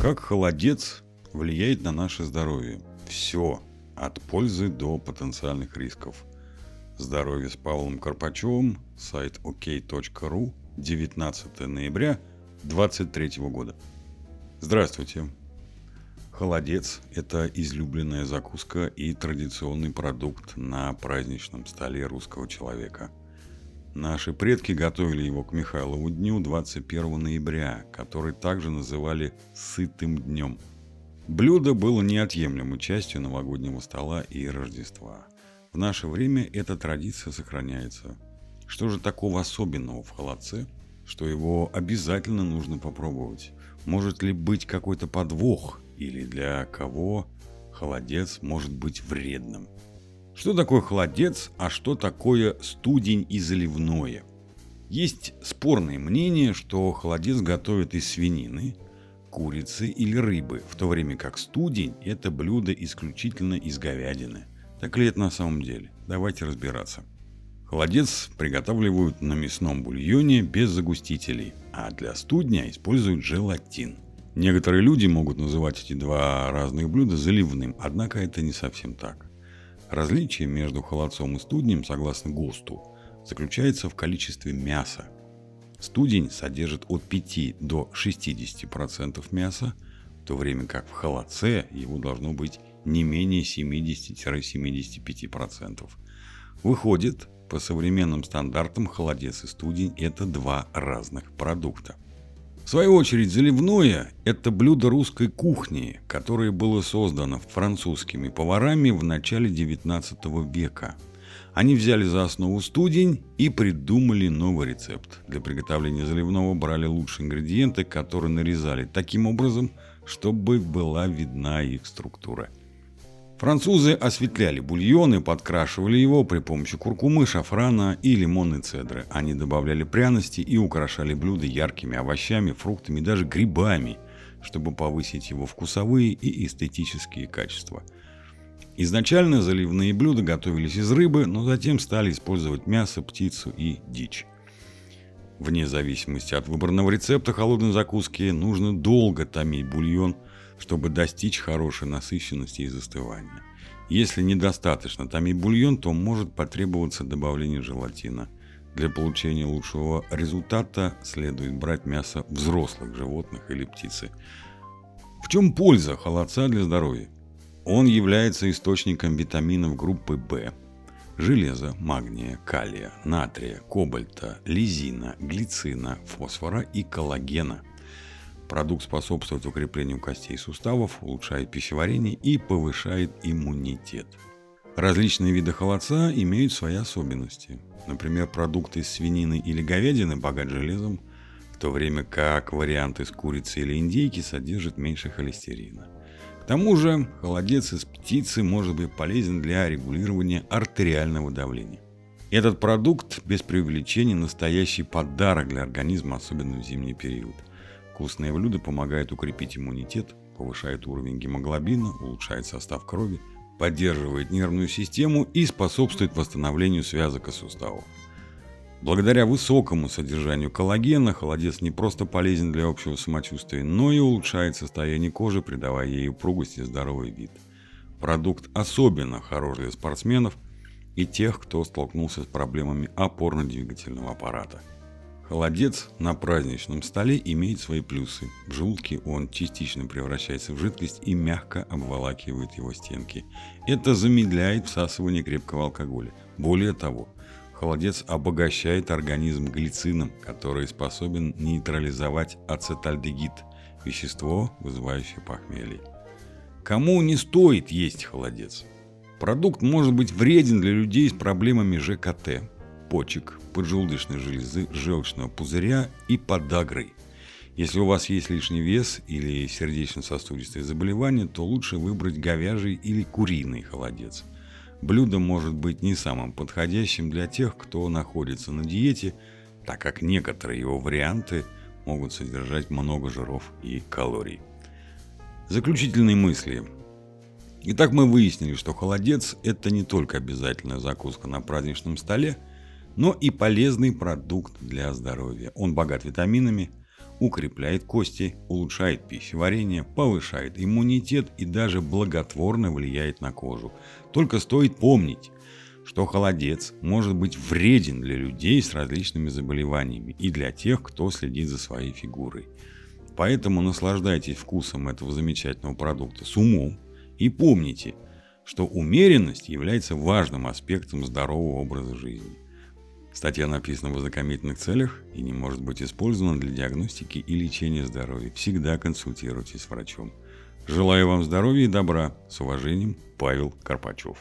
Как холодец влияет на наше здоровье? Все, от пользы до потенциальных рисков. Здоровье с Павлом Карпачевым, сайт ok.ru, 19 ноября 2023 года. Здравствуйте. Холодец – это излюбленная закуска и традиционный продукт на праздничном столе русского человека. Наши предки готовили его к Михайлову дню 21 ноября, который также называли «сытым днем». Блюдо было неотъемлемой частью новогоднего стола и Рождества. В наше время эта традиция сохраняется. Что же такого особенного в холодце, что его обязательно нужно попробовать? Может ли быть какой-то подвох или для кого холодец может быть вредным? Что такое холодец, а что такое студень и заливное? Есть спорные мнения, что холодец готовят из свинины, курицы или рыбы, в то время как студень – это блюдо исключительно из говядины. Так ли это на самом деле? Давайте разбираться. Холодец приготавливают на мясном бульоне без загустителей, а для студня используют желатин. Некоторые люди могут называть эти два разных блюда заливным, однако это не совсем так. Различие между холодцом и студнем, согласно ГОСТу, заключается в количестве мяса. Студень содержит от 5 до 60% мяса, в то время как в холодце его должно быть не менее 70-75%. Выходит, по современным стандартам холодец и студень – это два разных продукта – в свою очередь, заливное – это блюдо русской кухни, которое было создано французскими поварами в начале 19 века. Они взяли за основу студень и придумали новый рецепт. Для приготовления заливного брали лучшие ингредиенты, которые нарезали таким образом, чтобы была видна их структура – Французы осветляли бульон и подкрашивали его при помощи куркумы, шафрана и лимонной цедры. Они добавляли пряности и украшали блюда яркими овощами, фруктами и даже грибами, чтобы повысить его вкусовые и эстетические качества. Изначально заливные блюда готовились из рыбы, но затем стали использовать мясо, птицу и дичь. Вне зависимости от выбранного рецепта холодной закуски нужно долго томить бульон – чтобы достичь хорошей насыщенности и застывания. Если недостаточно томить бульон, то может потребоваться добавление желатина. Для получения лучшего результата следует брать мясо взрослых животных или птицы. В чем польза холодца для здоровья? Он является источником витаминов группы В, железа, магния, калия, натрия, кобальта, лизина, глицина, фосфора и коллагена. Продукт способствует укреплению костей и суставов, улучшает пищеварение и повышает иммунитет. Различные виды холодца имеют свои особенности. Например, продукты из свинины или говядины богат железом, в то время как варианты из курицы или индейки содержат меньше холестерина. К тому же холодец из птицы может быть полезен для регулирования артериального давления. Этот продукт без преувеличения настоящий подарок для организма, особенно в зимний период. Вкусные блюда помогают укрепить иммунитет, повышает уровень гемоглобина, улучшает состав крови, поддерживает нервную систему и способствует восстановлению связок и суставов. Благодаря высокому содержанию коллагена холодец не просто полезен для общего самочувствия, но и улучшает состояние кожи, придавая ей упругость и здоровый вид. Продукт особенно хорош для спортсменов и тех, кто столкнулся с проблемами опорно-двигательного аппарата – Холодец на праздничном столе имеет свои плюсы. В желудке он частично превращается в жидкость и мягко обволакивает его стенки. Это замедляет всасывание крепкого алкоголя. Более того, холодец обогащает организм глицином, который способен нейтрализовать ацетальдегид – вещество, вызывающее похмелье. Кому не стоит есть холодец? Продукт может быть вреден для людей с проблемами ЖКТ, почек, поджелудочной железы, желчного пузыря и подагрой. Если у вас есть лишний вес или сердечно-сосудистые заболевания, то лучше выбрать говяжий или куриный холодец. Блюдо может быть не самым подходящим для тех, кто находится на диете, так как некоторые его варианты могут содержать много жиров и калорий. Заключительные мысли. Итак, мы выяснили, что холодец – это не только обязательная закуска на праздничном столе – но и полезный продукт для здоровья. Он богат витаминами, укрепляет кости, улучшает пищеварение, повышает иммунитет и даже благотворно влияет на кожу. Только стоит помнить, что холодец может быть вреден для людей с различными заболеваниями и для тех, кто следит за своей фигурой. Поэтому наслаждайтесь вкусом этого замечательного продукта с умом и помните, что умеренность является важным аспектом здорового образа жизни. Статья написана в ознакомительных целях и не может быть использована для диагностики и лечения здоровья. Всегда консультируйтесь с врачом. Желаю вам здоровья и добра. С уважением, Павел Карпачев.